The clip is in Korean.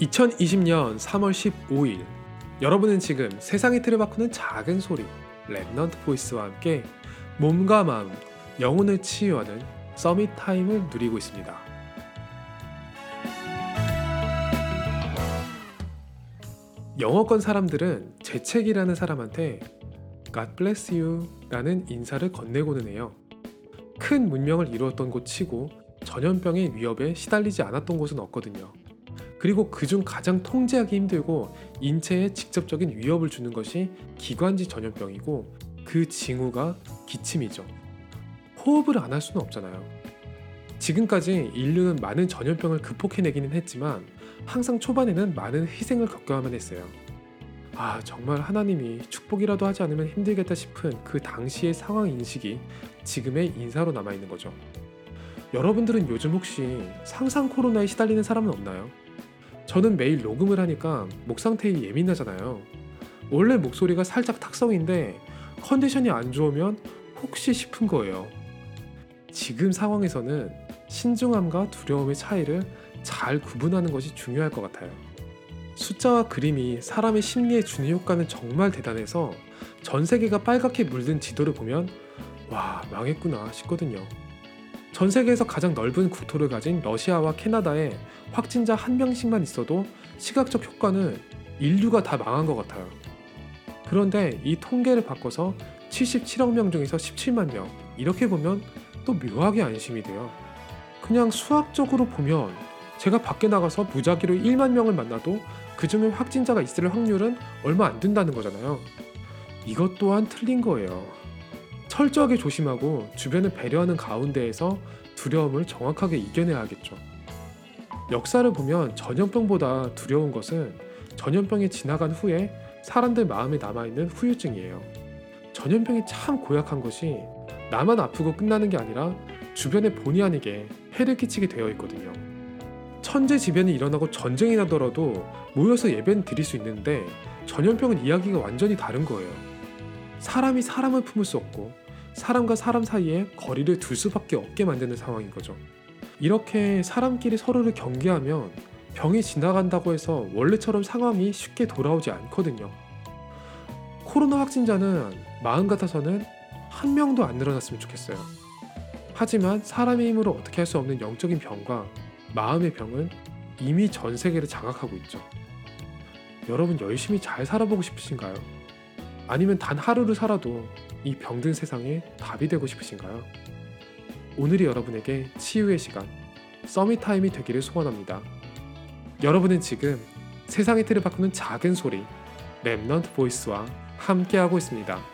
2020년 3월 15일 여러분은 지금 세상의 틀을 바꾸는 작은 소리 Remnant Voice와 함께 몸과 마음, 영혼을 치유하는 Summit Time을 누리고 있습니다. 영어권 사람들은 재채기하는 사람한테 God bless you 라는 인사를 건네고는 해요. 큰 문명을 이루었던 곳 치고 전염병의 위협에 시달리지 않았던 곳은 없거든요. 그리고 그중 가장 통제하기 힘들고 인체에 직접적인 위협을 주는 것이 기관지 전염병이고 그 징후가 기침이죠. 호흡을 안 할 수는 없잖아요. 지금까지 인류는 많은 전염병을 극복해내기는 했지만 항상 초반에는 많은 희생을 겪어야만 했어요. 아, 정말 하나님이 축복이라도 하지 않으면 힘들겠다 싶은 그 당시의 상황 인식이 지금의 인사로 남아있는 거죠. 여러분들은 요즘 혹시 상상 코로나에 시달리는 사람은 없나요? 저는 매일 녹음을 하니까 목 상태에 예민하잖아요. 원래 목소리가 살짝 탁성인데 컨디션이 안 좋으면 혹시 싶은 거예요. 지금 상황에서는 신중함과 두려움의 차이를 잘 구분하는 것이 중요할 것 같아요. 숫자와 그림이 사람의 심리에 주는 효과는 정말 대단해서 전 세계가 빨갛게 물든 지도를 보면 와, 망했구나 싶거든요. 전 세계에서 가장 넓은 국토를 가진 러시아와 캐나다에 확진자 한 명씩만 있어도 시각적 효과는 인류가 다 망한 것 같아요. 그런데 이 통계를 바꿔서 77억 명 중에서 17만 명 이렇게 보면 또 묘하게 안심이 돼요. 그냥 수학적으로 보면 제가 밖에 나가서 무작위로 1만 명을 만나도 그 중에 확진자가 있을 확률은 얼마 안 된다는 거잖아요. 이것 또한 틀린 거예요. 철저하게 조심하고 주변을 배려하는 가운데에서 두려움을 정확하게 이겨내야겠죠. 역사를 보면 전염병보다 두려운 것은 전염병이 지나간 후에 사람들 마음에 남아있는 후유증이에요. 전염병이 참 고약한 것이 나만 아프고 끝나는 게 아니라 주변에 본의 아니게 해를 끼치게 되어 있거든요. 천재지변이 일어나고 전쟁이 나더라도 모여서 예배는 드릴 수 있는데 전염병은 이야기가 완전히 다른 거예요. 사람이 사람을 품을 수 없고 사람과 사람 사이에 거리를 둘 수밖에 없게 만드는 상황인 거죠. 이렇게 사람끼리 서로를 경계하면 병이 지나간다고 해서 원래처럼 상황이 쉽게 돌아오지 않거든요. 코로나 확진자는 마음 같아서는 한 명도 안 늘어났으면 좋겠어요. 하지만 사람의 힘으로 어떻게 할 수 없는 영적인 병과 마음의 병은 이미 전 세계를 장악하고 있죠. 여러분 열심히 잘 살아보고 싶으신가요? 아니면 단 하루를 살아도 이 병든 세상에 답이 되고 싶으신가요? 오늘이 여러분에게 치유의 시간, 서밋 타임이 되기를 소원합니다. 여러분은 지금 세상의 틀을 바꾸는 작은 소리, 랩넌트 보이스와 함께하고 있습니다.